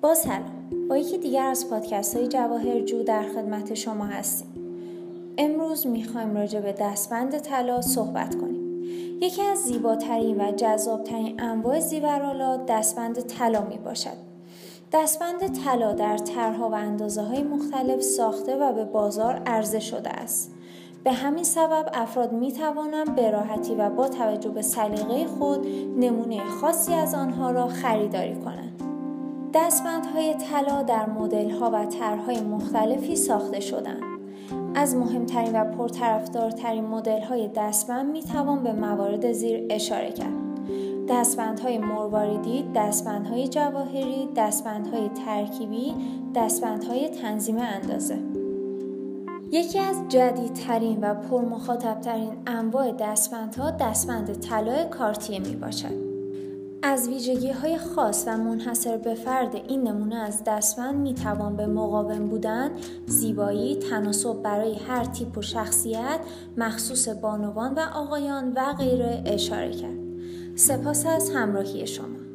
با سلام. با یکی دیگر از پادکست های جواهرجو در خدمت شما هستیم. امروز می‌خوایم راجع به دستبند طلا صحبت کنیم. یکی از زیباترین و جذابترین انواع زیورالات دستبند طلا می باشد دستبند طلا در طرحها و اندازه های مختلف ساخته و به بازار عرضه شده است. به همین سبب افراد می توانند به راحتی و با توجه به سلیقه خود نمونه خاصی از آنها را خریداری کنند. دستبندهای طلا در مدل‌ها و طرحهای مختلفی ساخته شدند. از مهمترین و پرطرفدارترین مدل‌های دستبند می توان به موارد زیر اشاره کرد. دستبندهای مرواریدی، دستبندهای جواهری، دستبندهای ترکیبی، دستبندهای تنظیم اندازه. یکی از جدیدترین و پرمخاطبترین انواع دستبندها دستبند طلای کارتیه می باشد. از ویژگی های خاص و منحصر به فرد این نمونه از دستبند می توان به مقاوم بودن، زیبایی، تناسب برای هر تیپ و شخصیت، مخصوص بانوان و آقایان و غیره اشاره کرد. سپاس از همراهی شما.